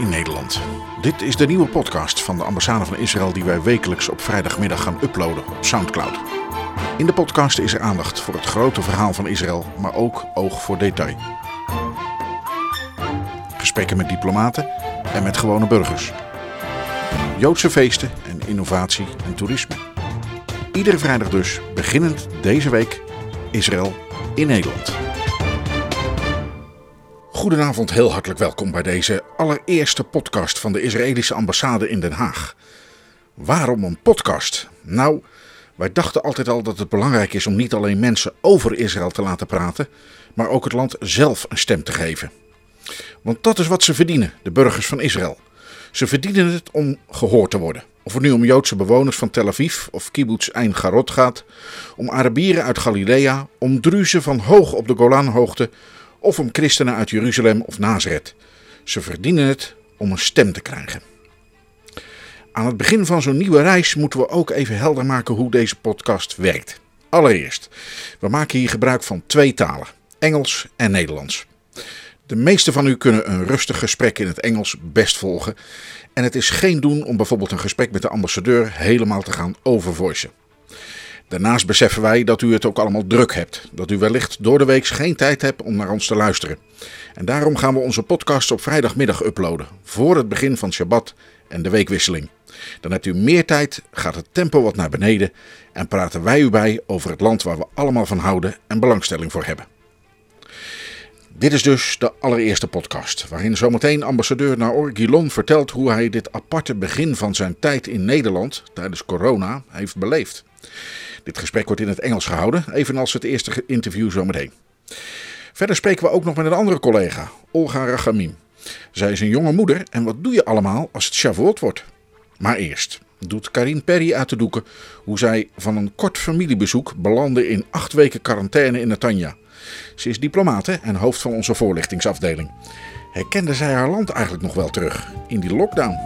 in Nederland. Dit is de nieuwe podcast van de ambassade van Israël die wij wekelijks op vrijdagmiddag gaan uploaden op SoundCloud. In de podcast is er aandacht voor het grote verhaal van Israël, maar ook oog voor detail. Gesprekken met diplomaten en met gewone burgers. Joodse feesten en innovatie en toerisme. Iedere vrijdag dus, beginnend deze week, Israël in Nederland. Goedenavond, heel hartelijk welkom bij deze allereerste podcast van de Israëlische ambassade in Den Haag. Waarom een podcast? Nou, wij dachten altijd al dat het belangrijk is om niet alleen mensen over Israël te laten praten, maar ook het land zelf een stem te geven. Want dat is wat ze verdienen, de burgers van Israël. Ze verdienen het om gehoord te worden. Of het nu om Joodse bewoners van Tel Aviv of kibbutz Ein Garot gaat, om Arabieren uit Galilea, om Druzen van hoog op de Golanhoogte of om christenen uit Jeruzalem of Nazareth. Ze verdienen het om een stem te krijgen. Aan het begin van zo'n nieuwe reis moeten we ook even helder maken hoe deze podcast werkt. Allereerst, we maken hier gebruik van twee talen: Engels en Nederlands. De meeste van u kunnen een rustig gesprek in het Engels best volgen. En het is geen doen om bijvoorbeeld een gesprek met de ambassadeur helemaal te gaan overvoicen. Daarnaast beseffen wij dat u het ook allemaal druk hebt. Dat u wellicht door de week geen tijd hebt om naar ons te luisteren. En daarom gaan we onze podcast op vrijdagmiddag uploaden. Voor het begin van Shabbat en de weekwisseling. Dan hebt u meer tijd, gaat het tempo wat naar beneden. En praten wij u bij over het land waar we allemaal van houden en belangstelling voor hebben. Dit is dus de allereerste podcast, waarin zometeen ambassadeur Naor Gilon vertelt hoe hij dit aparte begin van zijn tijd in Nederland tijdens corona heeft beleefd. Dit gesprek wordt in het Engels gehouden, evenals het eerste interview zometeen. Verder spreken we ook nog met een andere collega, Olga Rachamim. Zij is een jonge moeder en wat doe je allemaal als het Shavuot wordt? Maar eerst doet Karin Perry uit de doeken hoe zij van een kort familiebezoek belandde in acht weken quarantaine in Netanya. Ze is diplomate en hoofd van onze voorlichtingsafdeling. Herkende zij haar land eigenlijk nog wel terug in die lockdown?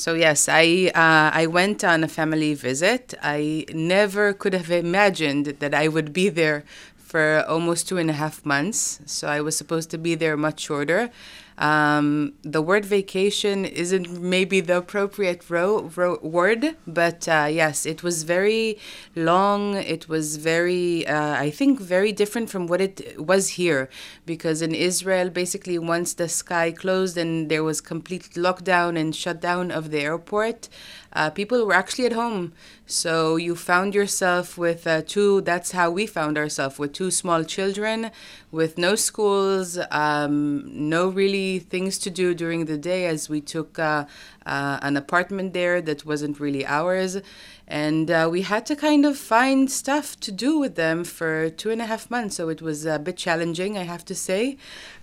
So yes, I uh, I went on a family visit. I never could have imagined that I would be there for almost two and a half months. So I was supposed to be there much shorter. Um, the word vacation isn't maybe the appropriate ro- ro- word, but uh, yes, it was very long. It was very, uh, I think, very different from what it was here. Because in Israel, basically, once the sky closed and there was complete lockdown and shutdown of the airport, uh, people were actually at home. So you found yourself with uh, two, that's how we found ourselves, with two small children, with no schools, um, no really things to do during the day as we took uh, uh, an apartment there that wasn't really ours. And uh, we had to kind of find stuff to do with them for two and a half months. So it was a bit challenging, I have to say.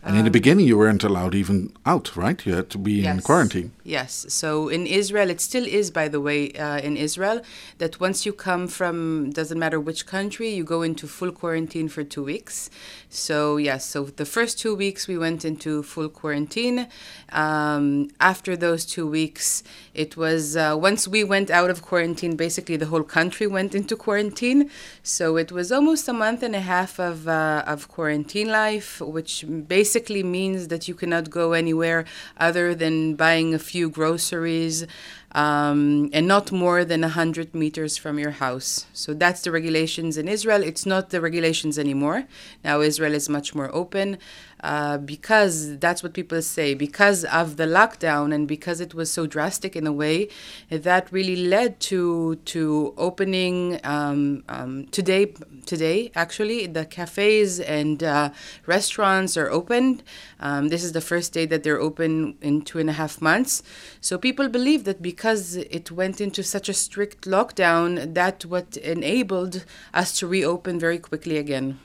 And in the beginning, you weren't allowed even out, right? You had to be in quarantine. Yes. So in Israel, it still is, by the way, uh, in Israel, that once you come from, doesn't matter which country, you go into full quarantine for two weeks. So, yes, so the first two weeks we went into full quarantine. Um, after those two weeks, it was, uh, once we went out of quarantine, basically the whole country went into quarantine. So it was almost a month and a half of, uh, of quarantine life, which basically means that you cannot go anywhere other than buying a few groceries um, and not more than 100 meters from your house. So that's the regulations in Israel. It's not the regulations anymore. Now Israel is much more open uh, because that's what people say. Because of the lockdown and because it was so drastic in a way, that really led to to opening um, um, today. Today, actually, the cafes and uh, restaurants are open. Um, this is the first day that they're open in two and a half months. So people believe that because it went into such a strict lockdown, that what enabled us to reopen very quickly again.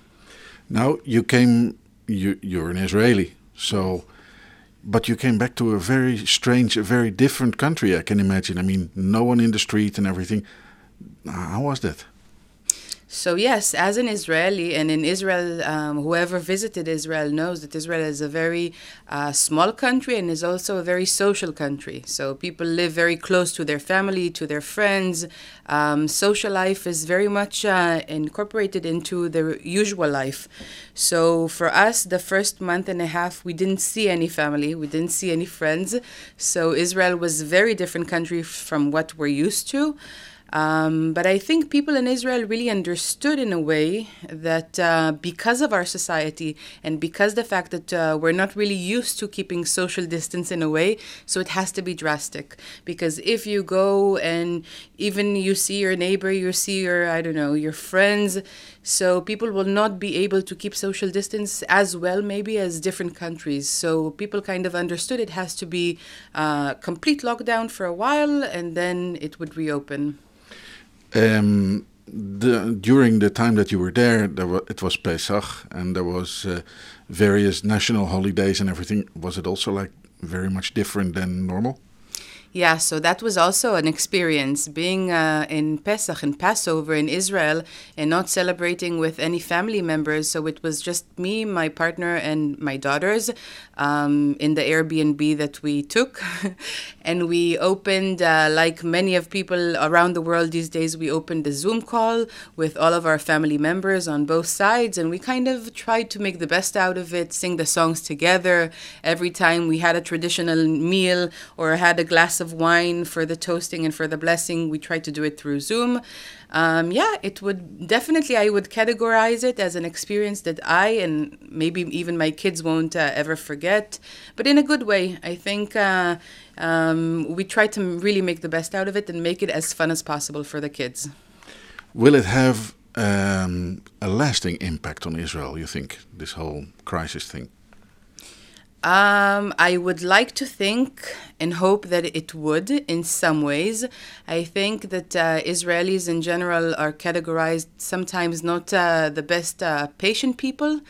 Now you came, you you're an Israeli, so, but you came back to a very strange, a very different country. I can imagine. I mean, no one in the street and everything. How was that? So, yes, as an Israeli, and in Israel, um, whoever visited Israel knows that Israel is a very uh, small country and is also a very social country. So, people live very close to their family, to their friends. Um, social life is very much uh, incorporated into their usual life. So, for us, the first month and a half, we didn't see any family, we didn't see any friends. So, Israel was a very different country from what we're used to. Um, but I think people in Israel really understood in a way that uh, because of our society and because the fact that uh, we're not really used to keeping social distance in a way, so it has to be drastic. Because if you go and even you see your neighbor, you see your, I don't know, your friends, so people will not be able to keep social distance as well, maybe, as different countries. So people kind of understood it has to be uh, complete lockdown for a while and then it would reopen. Um, the, during the time that you were there, there was, it was Pesach, and there was uh, various national holidays and everything. Was it also like very much different than normal? Yeah, so that was also an experience being uh, in Pesach and Passover in Israel and not celebrating with any family members. So it was just me, my partner, and my daughters um, in the Airbnb that we took. and we opened, uh, like many of people around the world these days, we opened a Zoom call with all of our family members on both sides. And we kind of tried to make the best out of it, sing the songs together. Every time we had a traditional meal or had a glass of wine for the toasting and for the blessing. We tried to do it through Zoom. Um, yeah, it would definitely, I would categorize it as an experience that I and maybe even my kids won't uh, ever forget, but in a good way. I think uh, um, we try to really make the best out of it and make it as fun as possible for the kids. Will it have um, a lasting impact on Israel, you think, this whole crisis thing? Um, I would like to think and hope that it would in some ways. I think that uh, Israelis in general are categorized sometimes not uh, the best uh, patient people.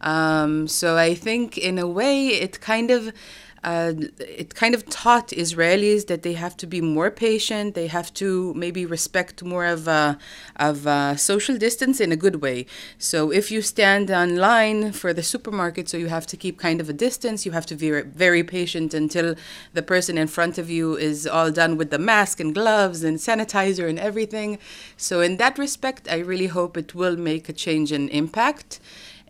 Um, so I think in a way it kind of uh, it kind of taught Israelis that they have to be more patient. They have to maybe respect more of uh, of uh, social distance in a good way. So if you stand online for the supermarket, so you have to keep kind of a distance. You have to be very patient until the person in front of you is all done with the mask and gloves and sanitizer and everything. So in that respect, I really hope it will make a change and impact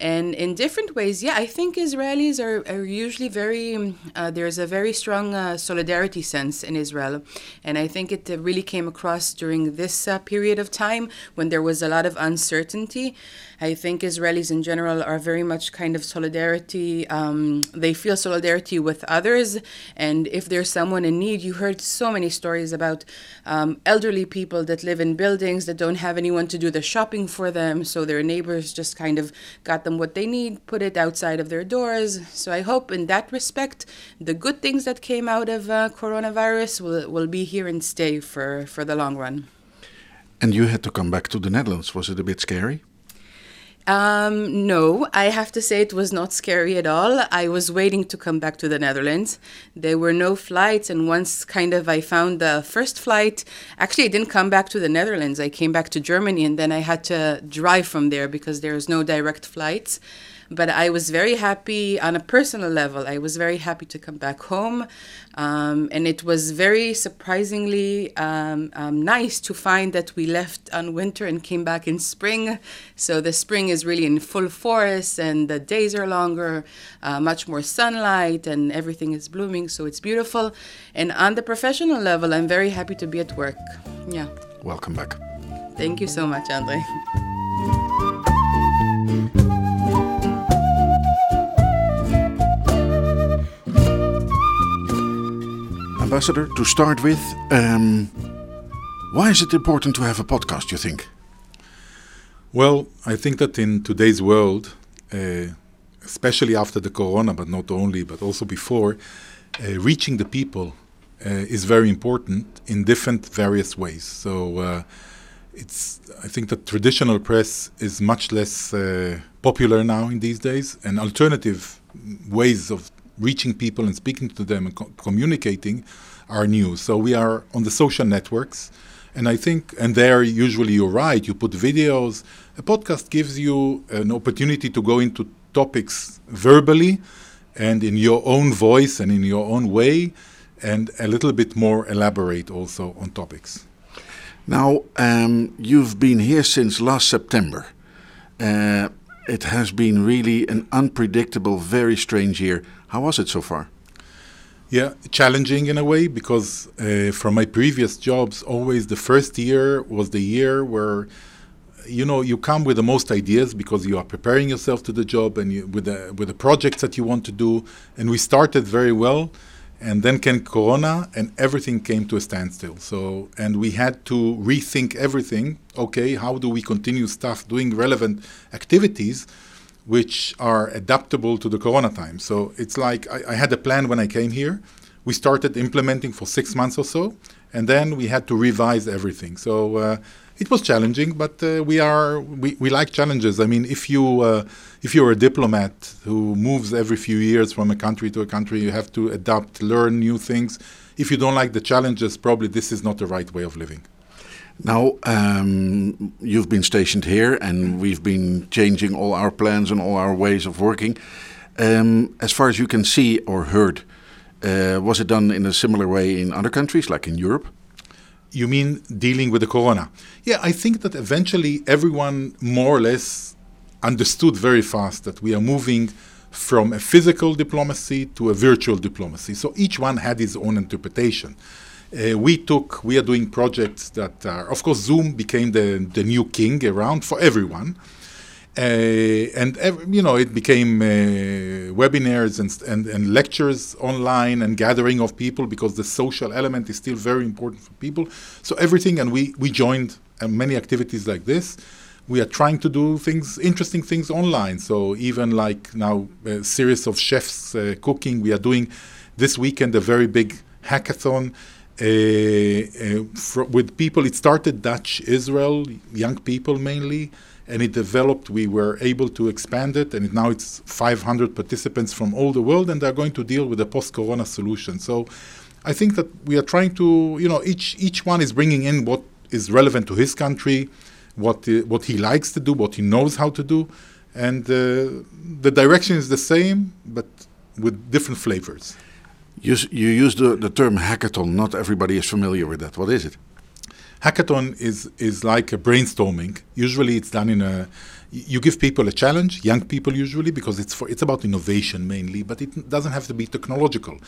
and in different ways yeah i think israelis are, are usually very um, uh, there's a very strong uh, solidarity sense in israel. And i think it uh, really came across during this uh, period of time when there was a lot of uncertainty I think Israelis in general are very much kind of solidarity. Um, they feel solidarity with others. And if there's someone in need, you heard so many stories about um, elderly people that live in buildings that don't have anyone to do the shopping for them. So their neighbors just kind of got them what they need, put it outside of their doors. So I hope in that respect, the good things that came out of uh, coronavirus will, will be here and stay for, for the long run. And you had to come back to the Netherlands. Was it a bit scary? Um, no, I have to say it was not scary at all. I was waiting to come back to the Netherlands. There were no flights, and once kind of I found the first flight, actually, I didn't come back to the Netherlands. I came back to Germany, and then I had to drive from there because there's no direct flights. But I was very happy on a personal level. I was very happy to come back home. Um, and it was very surprisingly um, um, nice to find that we left on winter and came back in spring. So the spring is really in full force, and the days are longer, uh, much more sunlight, and everything is blooming. So it's beautiful. And on the professional level, I'm very happy to be at work. Yeah. Welcome back. Thank you so much, Andre. Ambassador, to start with, um, why is it important to have a podcast, you think? Well, I think that in today's world, uh, especially after the corona, but not only, but also before, uh, reaching the people uh, is very important in different various ways. So uh, it's I think that traditional press is much less uh, popular now in these days, and alternative ways of reaching people and speaking to them and co- communicating are new. So we are on the social networks. And I think, and there usually you're right, you put videos. A podcast gives you an opportunity to go into topics verbally and in your own voice and in your own way, and a little bit more elaborate also on topics. Now, um, you've been here since last September. Uh, it has been really an unpredictable, very strange year. How was it so far? Yeah, challenging in a way because uh, from my previous jobs, always the first year was the year where you know you come with the most ideas because you are preparing yourself to the job and you, with the with the projects that you want to do. And we started very well, and then came Corona, and everything came to a standstill. So and we had to rethink everything. Okay, how do we continue stuff doing relevant activities? Which are adaptable to the corona time. So it's like I, I, had a plan when I came here. We started implementing for six months or so, and then we had to revise everything. So uh, it was challenging, but uh, we are we, we like challenges. I mean, if you uh, if you're a diplomat who moves every few years from a country to a country, you have to adapt, learn new things. If you don't like the challenges, probably this is not the right way of living. Now, um, you've been stationed here and we've been changing all our plans and all our ways of working. Um, as far as you can see or heard, uh, was it done in a similar way in other countries, like in Europe? You mean dealing with the corona? Yeah, I think that eventually everyone more or less understood very fast that we are moving from a physical diplomacy to a virtual diplomacy. So each one had his own interpretation. Uh, we took, we are doing projects that are, of course, Zoom became the, the new king around for everyone. Uh, and you know it became uh, webinars and, and, and lectures online and gathering of people because the social element is still very important for people. So everything, and we we joined uh, many activities like this. We are trying to do things, interesting things online. So even like now, a series of chefs uh, cooking. We are doing this weekend a very big hackathon uh, uh, with people. It started Dutch Israel, young people mainly, and it developed. We were able to expand it, and it, now it's 500 participants from all the world, and they're going to deal with the post-corona solution. So, I think that we are trying to, you know, each each one is bringing in what is relevant to his country, what uh, what he likes to do, what he knows how to do, and uh, the direction is the same, but with different flavors. You, you use the, the term hackathon. Not everybody is familiar with that. What is it? Hackathon is, is like a brainstorming. Usually it's done in a, you give people a challenge, young people usually, because it's, for, it's about innovation mainly, but it doesn't have to be technological.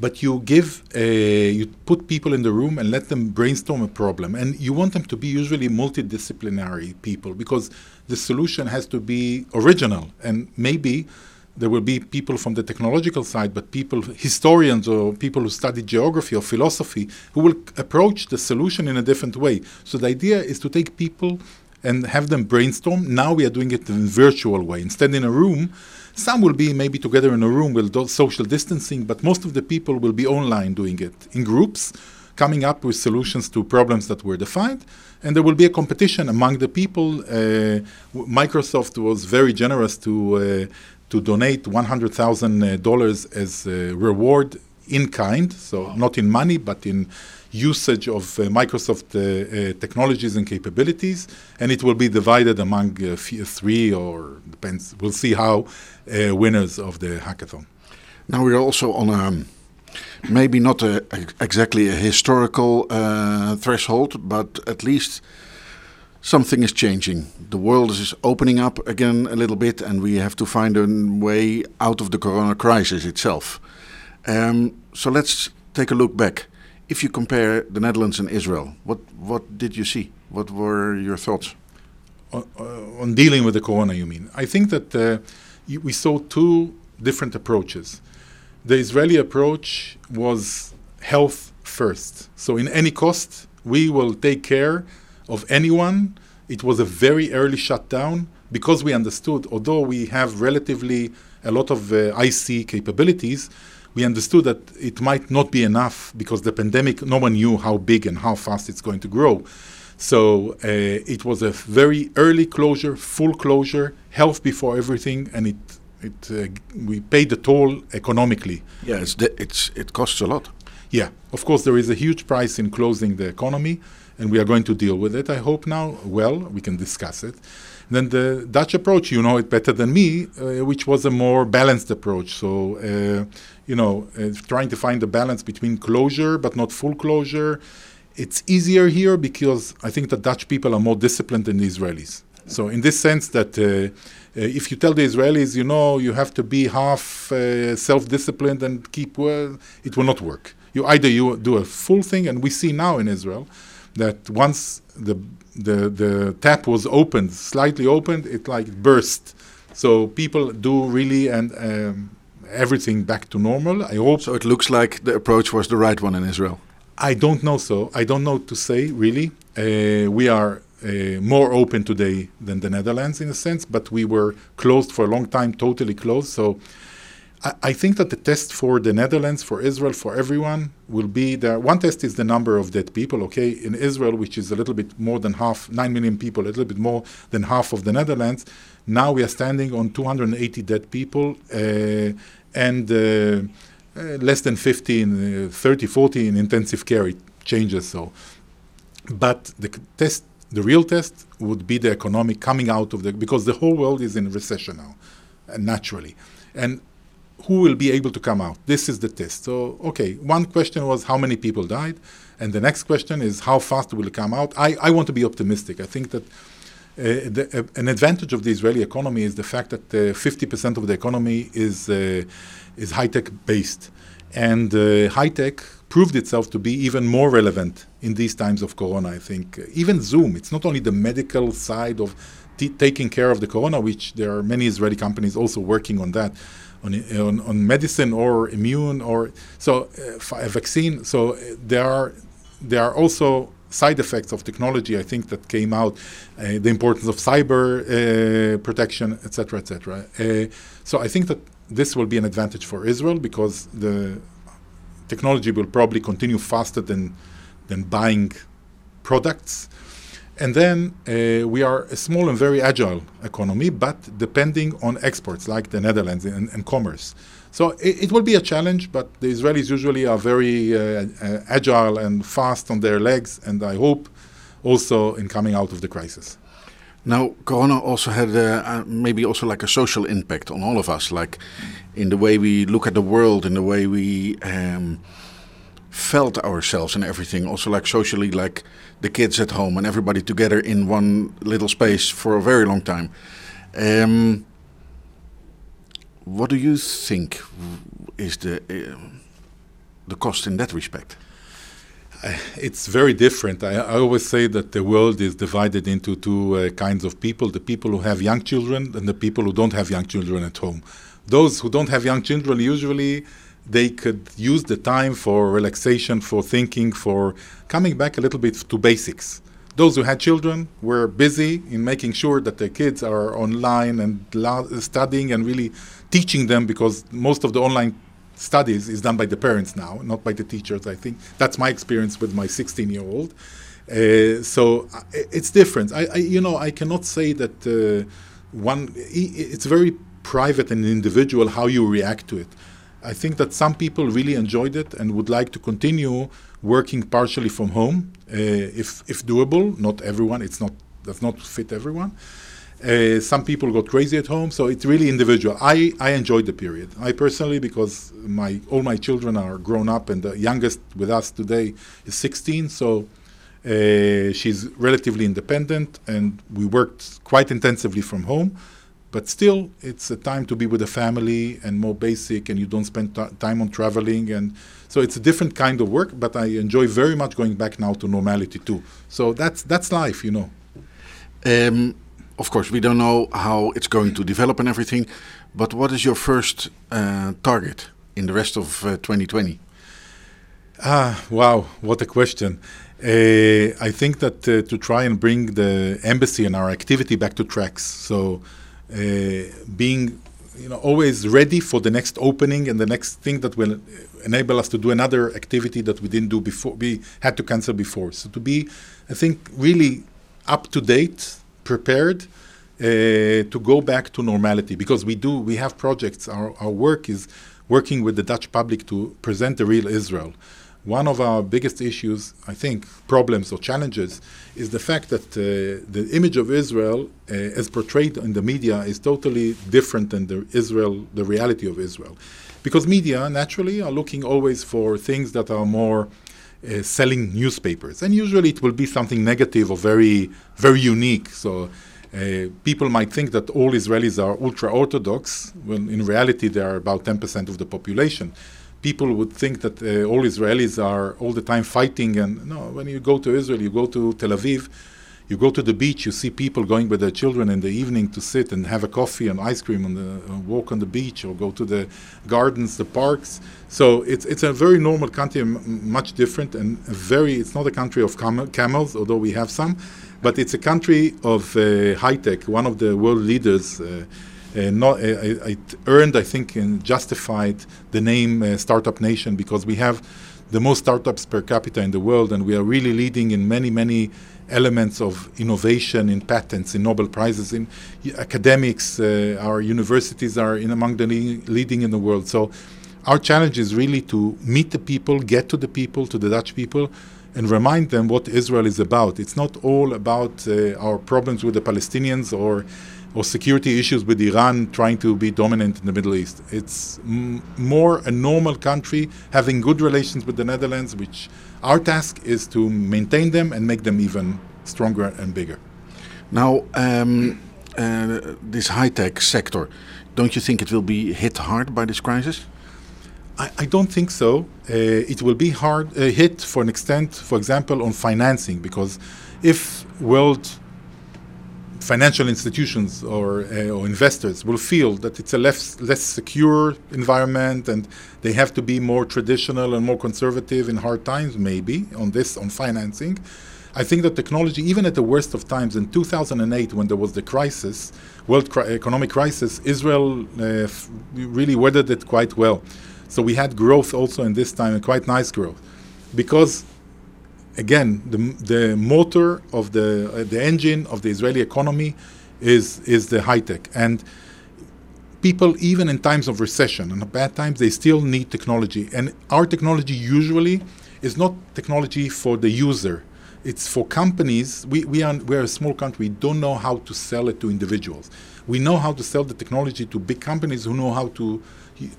But you give, a, you put people in the room and let them brainstorm a problem. And you want them to be usually multidisciplinary people because the solution has to be original. And maybe there will be people from the technological side, but people, historians or people who study geography or philosophy, who will approach the solution in a different way. So the idea is to take people and have them brainstorm. Now we are doing it in virtual way. Instead, in a room, some will be maybe together in a room with social distancing, but most of the people will be online doing it in groups, coming up with solutions to problems that were defined. And there will be a competition among the people. Uh, Microsoft was very generous to uh, to donate $100,000 uh, as a reward in kind, so wow. not in money, but in usage of uh, Microsoft uh, uh, technologies and capabilities, and it will be divided among uh, three or depends. We'll see how uh, winners of the hackathon. Now we're also on a maybe not a, exactly a historical threshold, but at least something is changing. The world is opening up again a little bit, and we have to find a way out of the corona crisis itself. Um, so let's take a look back. If you compare the Netherlands and Israel, what what did you see? What were your thoughts? On, on dealing with the corona, you mean? I think that uh, we saw two different approaches. The Israeli approach was health first. So, in any cost, we will take care of anyone. It was a very early shutdown because we understood, although we have relatively a lot of uh, IC capabilities, we understood that it might not be enough because the pandemic, no one knew how big and how fast it's going to grow. So uh, it was a very early closure, full closure, health before everything, and it it uh, we paid the toll economically. Yeah, it's, it's it costs a lot. Yeah, of course there is a huge price in closing the economy, and we are going to deal with it. I hope now. Well, we can discuss it. Then the Dutch approach, you know it better than me, uh, which was a more balanced approach. So, uh, you know, uh, trying to find the balance between closure but not full closure. It's easier here because I think the Dutch people are more disciplined than the Israelis. So, in this sense, that uh, uh, if you tell the Israelis, you know, you have to be half uh, self-disciplined and keep well, it will not work. You either you do a full thing, and we see now in Israel that once the the the tap was opened, slightly opened, it like burst. So people do really and um, everything back to normal. I hope. So it looks like the approach was the right one in Israel. I don't know. So I don't know to say really. Uh, we are uh, more open today than the Netherlands in a sense, but we were closed for a long time, totally closed. So I, think that the test for the Netherlands, for Israel, for everyone will be there. One test is the number of dead people. Okay, in Israel, which is a little bit more than half, nine million people, a little bit more than half of the Netherlands. Now we are standing on 280 dead people uh, and uh, uh, less than 15, uh, 30, 40 in intensive care. It changes so, but the test, the real test, would be the economic coming out of the because the whole world is in recession now, uh, naturally, and who will be able to come out? This is the test. So, okay, one question was how many people died, and the next question is how fast will it come out. I, I want to be optimistic. I think that uh, the, uh, an advantage of the Israeli economy is the fact that uh, 50% of the economy is uh, is high tech based, and uh, high tech proved itself to be even more relevant in these times of Corona. I think even Zoom. It's not only the medical side of taking care of the Corona, which there are many Israeli companies also working on that on, on, on medicine or immune or so uh, a vaccine. So uh, there are there are also side effects of technology. I think that came out uh, the importance of cyber protection, etc., etc. So I think that this will be an advantage for Israel because the technology will probably continue faster than than buying products. And then uh, we are a small and very agile economy, but depending on exports like the Netherlands and, and commerce. So it, it, will be a challenge, but the Israelis usually are very uh, uh, agile and fast on their legs, and I hope also in coming out of the crisis. Now, Corona also had uh, maybe also like a social impact on all of us, like in the way we look at the world, in the way we um, felt ourselves and everything. Also, like socially, like the kids at home and everybody together in one little space for a very long time. Um, what do you think is the uh, the cost in that respect? It's very different. I, I, always say that the world is divided into two uh, kinds of people: the people who have young children and the people who don't have young children at home. Those who don't have young children usually they could use the time for relaxation, for thinking, for coming back a little bit to basics. Those who had children were busy in making sure that their kids are online and la- studying and really teaching them because most of the online studies is done by the parents now, not by the teachers. I think that's my experience with my 16 year old. Uh, so uh, it's different. I, I, you know, I cannot say that uh, one. It's very private and individual how you react to it. I think that some people really enjoyed it and would like to continue working partially from home, uh, if if doable. Not everyone; it's not does not fit everyone. Uh, some people got crazy at home, so it's really individual. I, I enjoyed the period. I personally, because my all my children are grown up, and the youngest with us today is 16, so uh, she's relatively independent, and we worked quite intensively from home. But still, it's a time to be with the family and more basic, and you don't spend t- time on traveling. And so it's a different kind of work, but I enjoy very much going back now to normality too. So that's, that's life, you know. Um, of course, we don't know how it's going to develop and everything, but what is your first uh, target in the rest of uh, 2020? Ah, wow, what a question. Uh, I think that uh, to try and bring the embassy and our activity back to tracks. So being you know always ready for the next opening and the next thing that will enable us to do another activity that we didn't do before we had to cancel before. So to be i think really up to date prepared uh, to go back to normality because we do we have projects. Our, our work is working with the dutch public to present the real israel one of our biggest issues, I think, problems or challenges, is the fact that uh, the image of Israel, uh, as portrayed in the media, is totally different than the Israel, the reality of Israel, because media naturally are looking always for things that are more uh, selling newspapers, and usually it will be something negative or very, very unique. So. Uh, people might think that all Israelis are ultra Orthodox, when in reality they are about 10% of the population people would think that uh, all Israelis are all the time fighting. And no, when you go to Israel, you go to Tel Aviv, you go to the beach, you see people going with their children in the evening to sit and have a coffee and ice cream and uh, walk on the beach or go to the gardens, the parks. So it's it's a very normal country, m- much different and very. It's not a country of cam- camels, although we have some, but it's a country of uh, high tech. One of the world leaders. Uh, uh, not, uh, it earned, I think, and justified the name uh, Startup Nation because we have the most startups per capita in the world, and we are really leading in many, many elements of innovation, in patents, in Nobel prizes, in academics. Uh, our universities are in among the le- leading in the world. So, our challenge is really to meet the people, get to the people, to the Dutch people, and remind them what Israel is about. It's not all about uh, our problems with the Palestinians or or security issues with Iran trying to be dominant in the Middle East. It's m- more a normal country having good relations with the Netherlands, which our task is to maintain them and make them even stronger and bigger. Now, um, uh, this high tech sector, don't you think it will be hit hard by this crisis? I, I don't think so. Uh, it will be hard uh, hit for an extent, for example, on financing, because if world financial institutions or, uh, or, investors will feel that it's a less, less secure environment and they have to be more traditional and more conservative in hard times, maybe on this, on financing. I think that technology, even at the worst of times, in 2008, when there was the crisis, world cri- economic crisis, Israel uh, f- really weathered it quite well. So we had growth also in this time, and quite nice growth, because again, the, the motor of the, uh, the engine of the Israeli economy is, is the high tech. And people, even in times of recession and bad times, they still need technology. And our technology usually is not technology for the user. It's for companies. We, we are we're a small country. We don't know how to sell it to individuals. We know how to sell the technology to big companies who know how to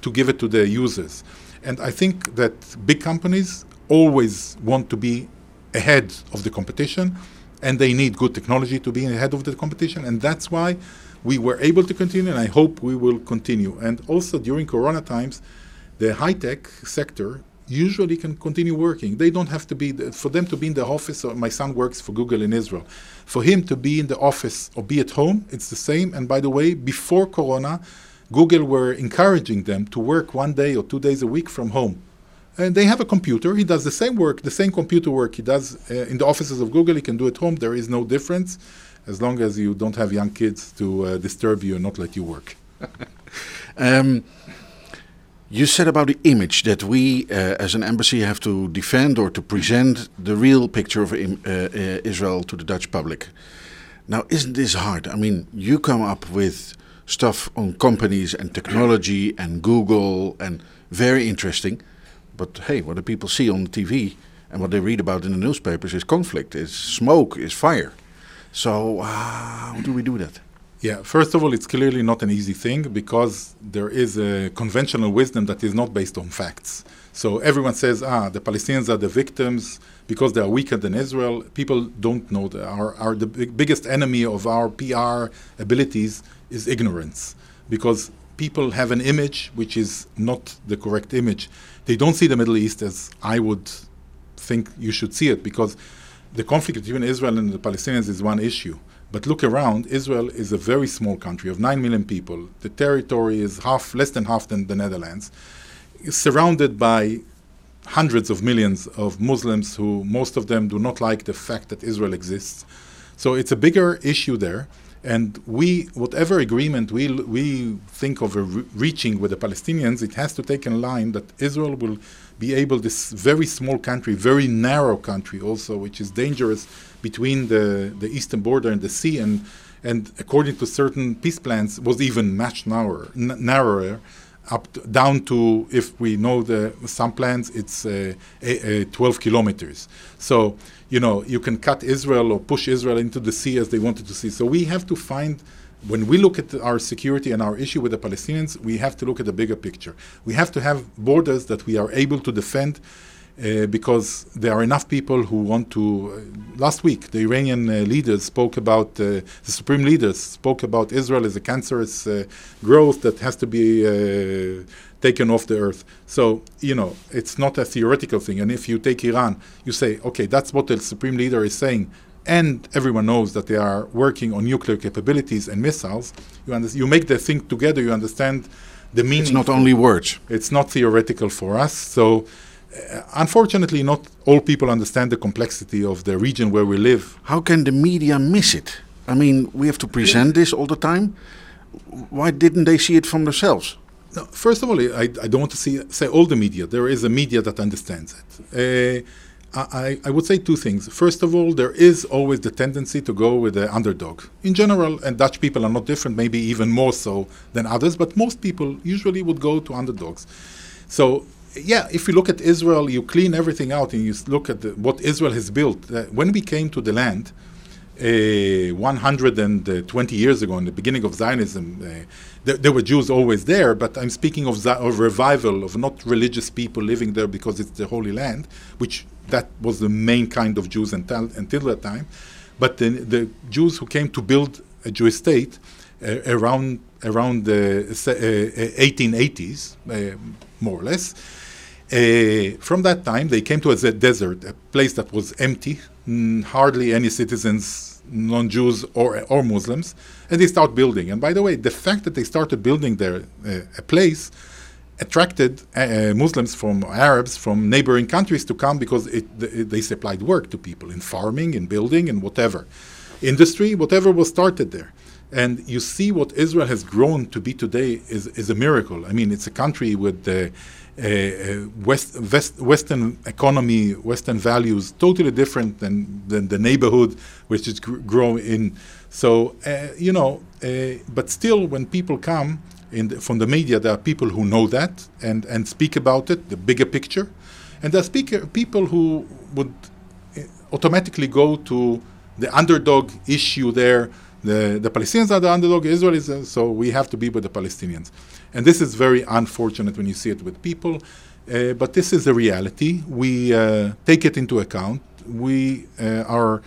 to give it to the users. And I think that big companies always want to be ahead of the competition and they need good technology to be ahead of the competition and that's why we were able to continue and i hope we will continue. And also during corona times the high tech sector usually can continue working. They don't have to be for them to be in the office my son works for google in israel. For him to be in the office or be at home it's the same. And by the way before corona google were encouraging them to work one day or two days a week from home and they have a computer. He does the same work, the same computer work he does uh, in the offices of Google. He can do at home. There is no difference, as long as you don't have young kids to uh, disturb you and not let you work. um, you said about the image that we, uh, as an embassy, have to defend or to present the real picture of uh, uh, Israel to the Dutch public. Now, isn't this hard? I mean, you come up with stuff on companies and technology and Google and very interesting but hey, what do people see on the TV and what they read about in the newspapers is conflict, is smoke, is fire. So uh, how do we do that? Yeah, first of all, it's clearly not an easy thing because there is a conventional wisdom that is not based on facts. So everyone says, ah, the Palestinians are the victims because they are weaker than Israel. People don't know that our, our the big, biggest enemy of our PR abilities is ignorance because people have an image which is not the correct image they don't see the Middle East as I would think you should see it because the conflict between Israel and the Palestinians is one issue. But look around, Israel is a very small country of 9 million people. The territory is half, less than half than the Netherlands. It's surrounded by hundreds of millions of Muslims who, most of them, do not like the fact that Israel exists. So it's a bigger issue there. And we, whatever agreement we, we think of re- reaching with the Palestinians, it has to take in line that Israel will be able, this very small country, very narrow country also, which is dangerous between the, the eastern border and the sea, and, and according to certain peace plans, was even much narrower, narrower up down to if we know the some plans it's uh, a, a 12 kilometers. So you know you can cut israel or push israel into the sea as they wanted to see. So we have to find when we look at our security and our issue with the palestinians we have to look at the bigger picture. We have to have borders that we are able to defend uh, because there are enough people who want to. Uh, last week, the Iranian uh, leaders spoke about, uh, the supreme leaders spoke about Israel as a cancerous uh, growth that has to be uh, taken off the earth. So, you know, it's not a theoretical thing. And if you take Iran, you say, okay, that's what the supreme leader is saying. And everyone knows that they are working on nuclear capabilities and missiles. You, under- you make the thing together, you understand the meaning. It's not only words. It's not theoretical for us. So, unfortunately, not all people understand the complexity of the region where we live. How can the media miss it? I mean, we have to present this all the time. Why didn't they see it from themselves? No, first of all, I, I don't want to see, say all the media. There is a media that understands it. Uh, I, I would say two things. First of all, there is always the tendency to go with the underdog. In general, and Dutch people are not different, maybe even more so than others, but most people usually would go to underdogs. So yeah, if you look at Israel, you clean everything out and you look at the, what Israel has built. Uh, when we came to the land uh, 120 years ago, in the beginning of Zionism, uh, there, there, were Jews always there, but I'm speaking of, of revival, of not religious people living there because it's the Holy Land, which that was the main kind of Jews until, until that time. But the, the Jews who came to build a Jewish state uh, around around the 1880s, uh, more or less, uh, from that time, they came to a desert, a place that was empty, hardly any citizens, non-Jews or or Muslims, and they start building. And by the way, the fact that they started building there uh, a place attracted uh, Muslims from Arabs from neighboring countries to come because it, th- they supplied work to people in farming, in building, and whatever industry, whatever was started there. And you see what Israel has grown to be today is, is a miracle. I mean, it's a country with the West, West, Western economy, Western values, totally different than, than the neighborhood which is gr- growing in. So, uh, you know, uh, but still, when people come the, from the media, there are people who know that and, and speak about it, the bigger picture. And there are speaker, people who would uh, automatically go to the underdog issue there. The, the Palestinians are the underdog, Israel is, uh, so we have to be with the Palestinians. And this is very unfortunate when you see it with people. Uh, but this is the reality. We uh, take it into account. We uh, are,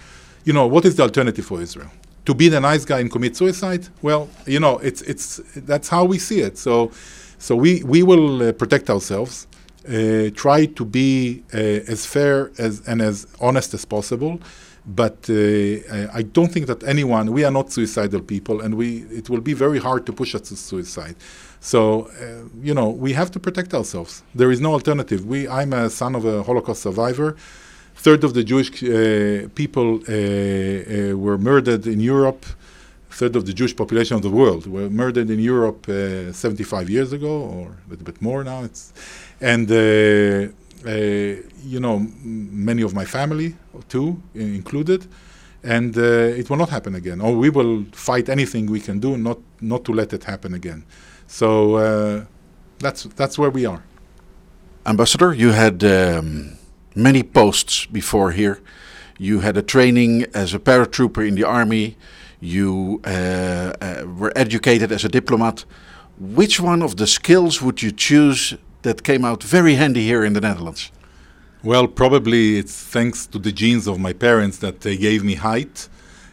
you know, what is the alternative for Israel? To be the nice guy and commit suicide? Well, you know, it's it's that's how we see it. So, so we we will uh, protect ourselves. Uh, try to be as fair as and as honest as possible but uh, I don't think that anyone we are not suicidal people and we it will be very hard to push us to suicide. So uh, you know we have to protect ourselves. There is no alternative. We i'm a son of a holocaust survivor. Third of the jewish uh, people uh, uh, were murdered in europe. Third of the jewish population of the world were murdered in europe uh, 75 years ago or a little bit more now. It's and you know, many of my family too included, and uh, it will not happen again. Or we will fight anything we can do not not to let it happen again. So uh, that's that's where we are. Ambassador, you had um, many posts before here. You had a training as a paratrooper in the army. You uh, uh, were educated as a diplomat. Which one of the skills would you choose that came out very handy here in the Netherlands? Well, probably it's thanks to the genes of my parents that they gave me height.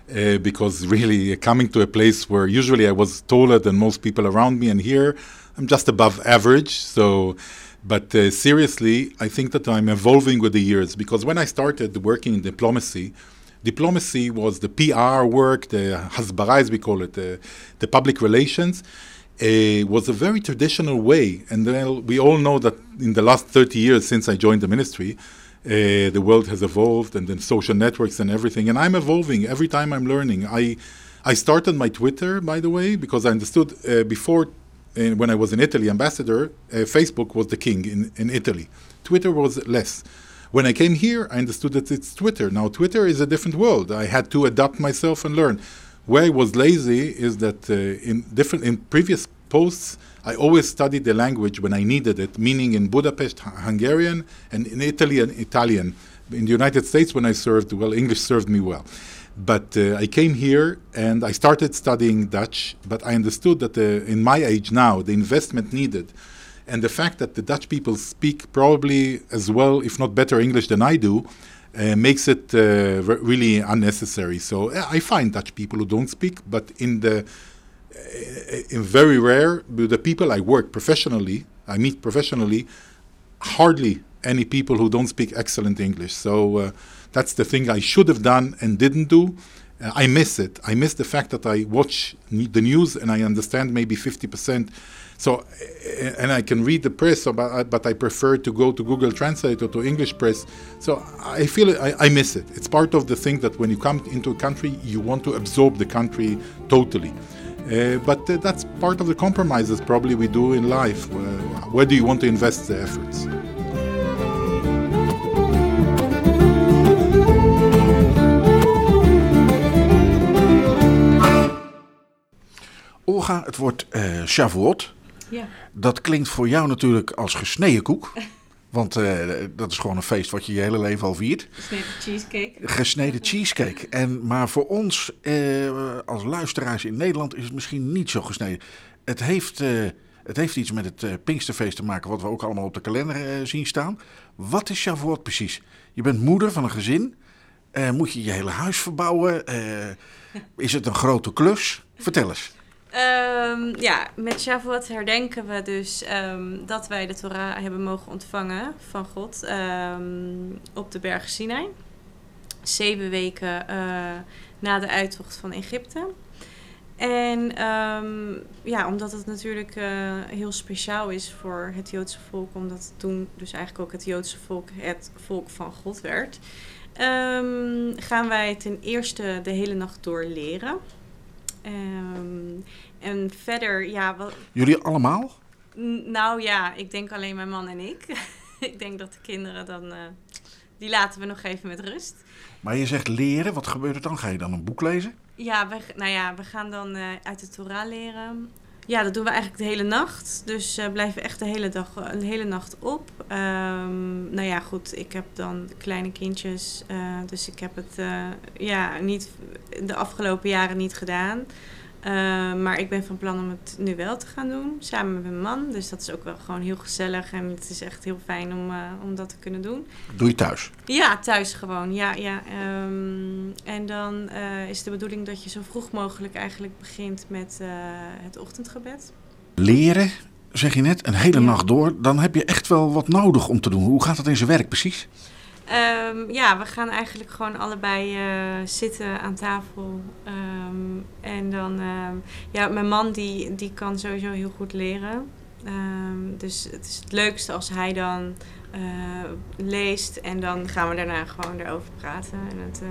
Uh, because really coming to a place where usually I was taller than most people around me, and here I'm just above average. So, but uh, seriously, I think that I'm evolving with the years because when I started working in diplomacy, diplomacy was the PR work, the hasbara as we call it, the, the public relations uh, was a very traditional way. And then we all know that in the last 30 years since I joined the ministry, uh, the world has evolved and then social networks and everything. And I'm evolving every time I'm learning. I, I started my Twitter, by the way, because I understood uh, before, uh, when I was in Italy ambassador, uh, Facebook was the king in, in Italy. Twitter was less. When I came here, I understood that it's Twitter. Now, Twitter is a different world. I had to adapt myself and learn. Where I was lazy is that uh, in different in previous posts, I always studied the language when I needed it, meaning in Budapest, Hungarian, and in Italy, and Italian. In the United States, when I served, well, English served me well. But uh, I came here and I started studying Dutch, but I understood that uh, in my age now, the investment needed and the fact that the Dutch people speak probably as well, if not better, English than I do, uh, makes it uh, really unnecessary. So I find Dutch people who don't speak, but in the uh, in very rare, the people I work professionally, I meet professionally, hardly any people who don't speak excellent English. So uh, that's the thing I should have done and didn't do. Uh, I miss it. I miss the fact that I watch the news and I understand maybe 50%. So, uh, and I can read the press, but, but I prefer to go to Google Translate or to English press. So I feel I, I miss it. It's part of the thing that when you come into a country, you want to absorb the country totally. Uh, but uh, that's part of the compromises probably we do in life. Uh, where do you want to invest the efforts? Olga, het wordt uh, Shavuot. Ja. Dat klinkt voor jou natuurlijk als gesneden koek. Want uh, dat is gewoon een feest wat je je hele leven al viert. Gesneden cheesecake. Gesneden cheesecake. En, maar voor ons uh, als luisteraars in Nederland is het misschien niet zo gesneden. Het heeft, uh, het heeft iets met het Pinksterfeest te maken, wat we ook allemaal op de kalender zien staan. Wat is Shavuot precies? Je bent moeder van een gezin. moet je je hele huis verbouwen? is het een grote klus? Vertel eens. Um, ja, met Shavuot herdenken we dus um, dat wij de Torah hebben mogen ontvangen van God um, op de berg Sinai. Zeven weken uh, na de uittocht van Egypte. En ja, omdat het natuurlijk uh, heel speciaal is voor het Joodse volk, omdat toen dus eigenlijk ook het Joodse volk het volk van God werd, gaan wij ten eerste de hele nacht door leren. Um, en verder, ja. Wat, Jullie allemaal? Nou ja, ik denk alleen mijn man en ik. ik denk dat de kinderen dan. Uh, die laten we nog even met rust. Maar je zegt leren, wat gebeurt er dan? Ga je dan een boek lezen? Ja, we, nou ja, we gaan dan uh, uit de Torah leren. Ja, dat doen we eigenlijk de hele nacht. Dus uh, blijven echt de hele dag, een hele nacht op. Um, nou ja, goed, ik heb dan kleine kindjes. Uh, dus ik heb het ja, niet, de afgelopen jaren niet gedaan. Maar ik ben van plan om het nu wel te gaan doen, samen met mijn man. Dus dat is ook wel gewoon heel gezellig en het is echt heel fijn om, om dat te kunnen doen. Doe je thuis? Ja, thuis gewoon. Ja, ja. Um, en dan is de bedoeling dat je zo vroeg mogelijk eigenlijk begint met het ochtendgebed. Leren, zeg je net, een hele nacht door. Dan heb je echt wel wat nodig om te doen. Hoe gaat dat in zijn werk precies? Um, ja, we gaan eigenlijk gewoon allebei uh, zitten aan tafel. Um, en dan, um, ja, mijn man die, die kan sowieso heel goed leren. dus het is het leukste als hij dan uh, leest en dan gaan we daarna gewoon erover praten en het uh,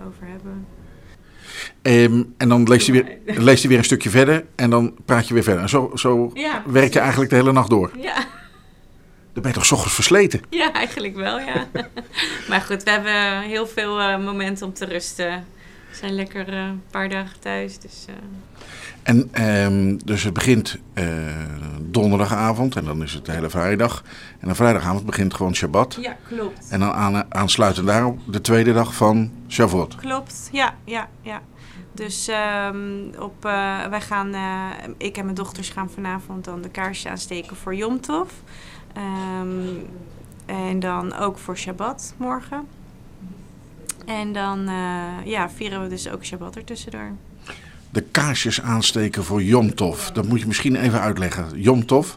erover hebben. Um, en dan leest hij, weer, leest hij weer een stukje verder en dan praat je weer verder. En zo, zo ja, werk je eigenlijk de hele nacht door. Ja. Dan ben je toch s ochtends versleten? Ja, eigenlijk wel, ja. maar goed, we hebben heel veel uh, momenten om te rusten. We zijn lekker uh, een paar dagen thuis, dus... Uh... En um, dus het begint donderdagavond en dan is het de hele vrijdag. En dan vrijdagavond begint gewoon Shabbat. Ja, klopt. En dan aan, aansluitend daarop de tweede dag van Shavuot. Klopt, ja, ja, ja. Dus um, op, wij gaan, ik en mijn dochters gaan vanavond dan de kaarsjes aansteken voor Yom Tov. Um, en dan ook voor Shabbat morgen. En dan uh, ja, vieren we dus ook Shabbat ertussendoor. De kaarsjes aansteken voor Yom Tov. Dat moet je misschien even uitleggen. Yom Tov?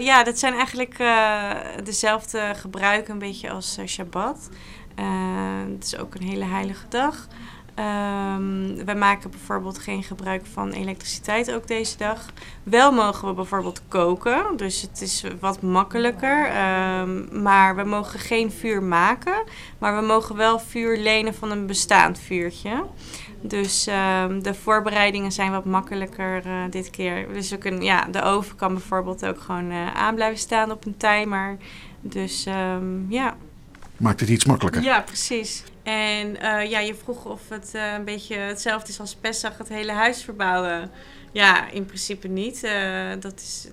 ja, dat zijn eigenlijk dezelfde gebruiken een beetje als Shabbat. het is ook een hele heilige dag. Um, wij maken bijvoorbeeld geen gebruik van elektriciteit ook deze dag. Wel mogen we bijvoorbeeld koken, dus het is wat makkelijker. Um, maar we mogen geen vuur maken, maar we mogen wel vuur lenen van een bestaand vuurtje. Dus um, de voorbereidingen zijn wat makkelijker uh, dit keer. Dus we kunnen, ja, de oven kan bijvoorbeeld ook gewoon uh, aan blijven staan op een timer. Dus ja. Maakt het iets makkelijker? Ja, precies. En uh, ja, je vroeg of het uh, een beetje hetzelfde is als Pesach, het hele huis verbouwen. Ja, in principe niet. Uh, dat is.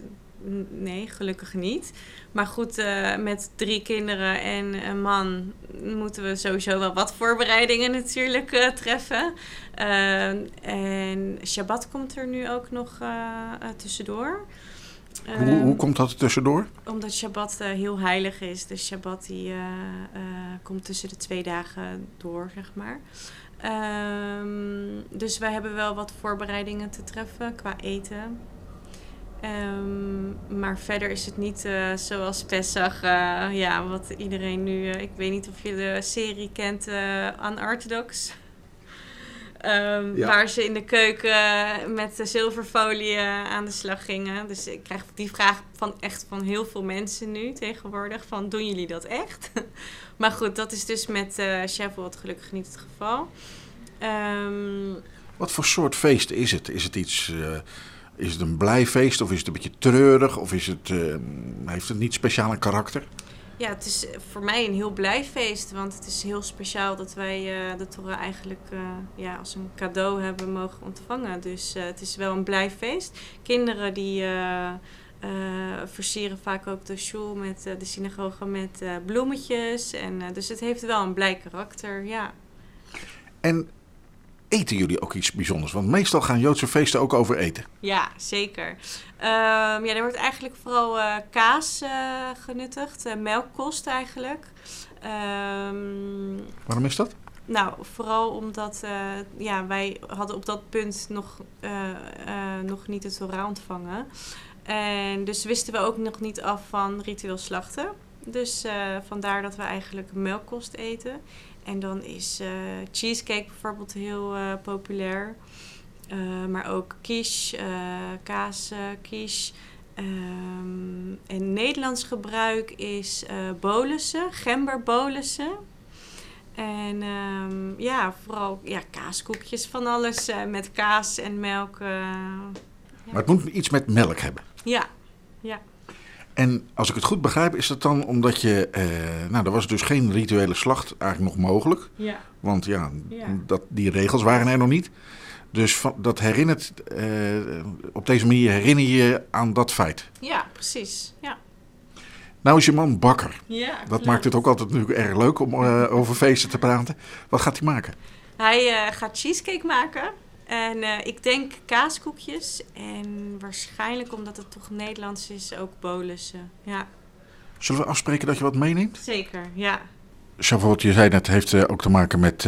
Nee, gelukkig niet. Maar goed, met drie kinderen en een man moeten we sowieso wel wat voorbereidingen natuurlijk treffen. en Shabbat komt er nu ook nog tussendoor. Hoe, hoe, komt dat er tussendoor? Omdat Shabbat heel heilig is. Dus Shabbat die, komt tussen de twee dagen door, zeg maar. Um, dus wij hebben wel wat voorbereidingen te treffen qua eten. Um, maar verder is het niet uh, zoals Pesach, uh, ja, wat iedereen nu... Uh, ik weet niet of je de serie kent, Unorthodox. Um, ja. Waar ze in de keuken met de zilverfolie aan de slag gingen. Dus ik krijg die vraag van echt van heel veel mensen nu tegenwoordig. Van, doen jullie dat echt? maar goed, dat is dus met uh, Shavuot gelukkig niet het geval. Um, Wat voor soort feest is het? Is het iets... Uh, is het een blij feest of is het een beetje treurig? Of is het, uh, heeft het niet speciaal een karakter? Ja, het is voor mij een heel blij feest. Want het is heel speciaal dat wij uh, de Torah eigenlijk uh, ja, als een cadeau hebben mogen ontvangen. Dus uh, het is wel een blij feest. Kinderen die versieren vaak ook de shul met de synagoge met bloemetjes. En, dus het heeft wel een blij karakter, ja. En eten jullie ook iets bijzonders? Want meestal gaan Joodse feesten ook over eten. Ja, zeker. Um, ja, er wordt eigenlijk vooral uh, kaas uh, genuttigd, uh, melkkost eigenlijk. Um, Waarom is dat? Nou, vooral omdat ja, wij hadden op dat punt nog, nog niet het Torah ontvangen. En dus wisten we ook nog niet af van ritueel slachten. Dus vandaar dat we eigenlijk melkkost eten. En dan is cheesecake bijvoorbeeld heel populair. Uh, maar ook quiche, kaas, quiche. Um, en Nederlands gebruik is bolussen, gemberbolussen. En um, ja, vooral ja, kaaskoekjes van alles met kaas en melk. Ja. Maar het moet iets met melk hebben. Ja, ja. En als ik het goed begrijp, is dat dan omdat je. Eh, nou, er was dus geen rituele slacht eigenlijk nog mogelijk. Ja. Want ja, Dat, die regels waren er nog niet. Dus van, dat herinnert. Uh, op deze manier herinner je je aan dat feit. Ja, precies. Ja. Nou is je man bakker. Ja, dat maakt het ook altijd natuurlijk erg leuk om uh, over feesten te praten. Wat gaat hij maken? Hij gaat cheesecake maken. En uh, ik denk kaaskoekjes. En waarschijnlijk omdat het toch Nederlands is, ook bolussen. Ja. Zullen we afspreken dat je wat meeneemt? Zeker, ja. Shavuot, je zei net, heeft ook te maken met,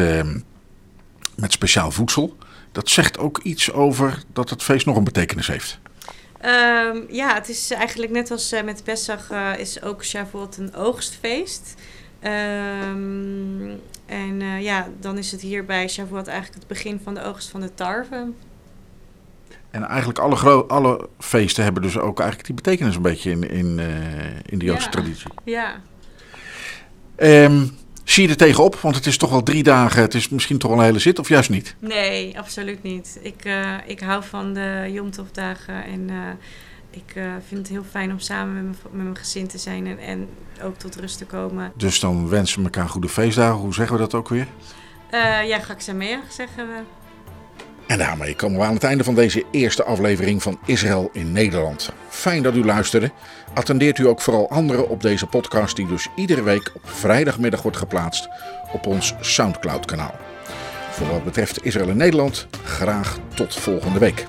met speciaal voedsel. Dat zegt ook iets over dat het feest nog een betekenis heeft. Um, ja, het is eigenlijk net als met Pesach is ook Shavuot een oogstfeest. Um, en uh, ja, dan is het hier bij Shavuot eigenlijk het begin van de oogst van de tarwe. En eigenlijk alle, alle feesten hebben dus ook eigenlijk die betekenis een beetje in, in, uh, in de Joodse ja. traditie. Ja. Um, zie je er tegenop? Want het is toch wel drie dagen, het is misschien toch wel een hele zit of juist niet? Nee, absoluut niet. Ik, uh, ik hou van de Jomtov-dagen en ik uh, vind het heel fijn om samen met, met mijn gezin te zijn en, en, ook tot rust te komen. Dus dan wensen we elkaar goede feestdagen. Hoe zeggen we dat ook weer? Ja, Gaksamea zeggen we. En daarmee komen we aan het einde van deze eerste aflevering van Israël in Nederland. Fijn dat u luisterde. Attendeert u ook vooral anderen op deze podcast die dus iedere week op vrijdagmiddag wordt geplaatst op ons Soundcloud kanaal. Voor wat betreft Israël in Nederland, graag tot volgende week.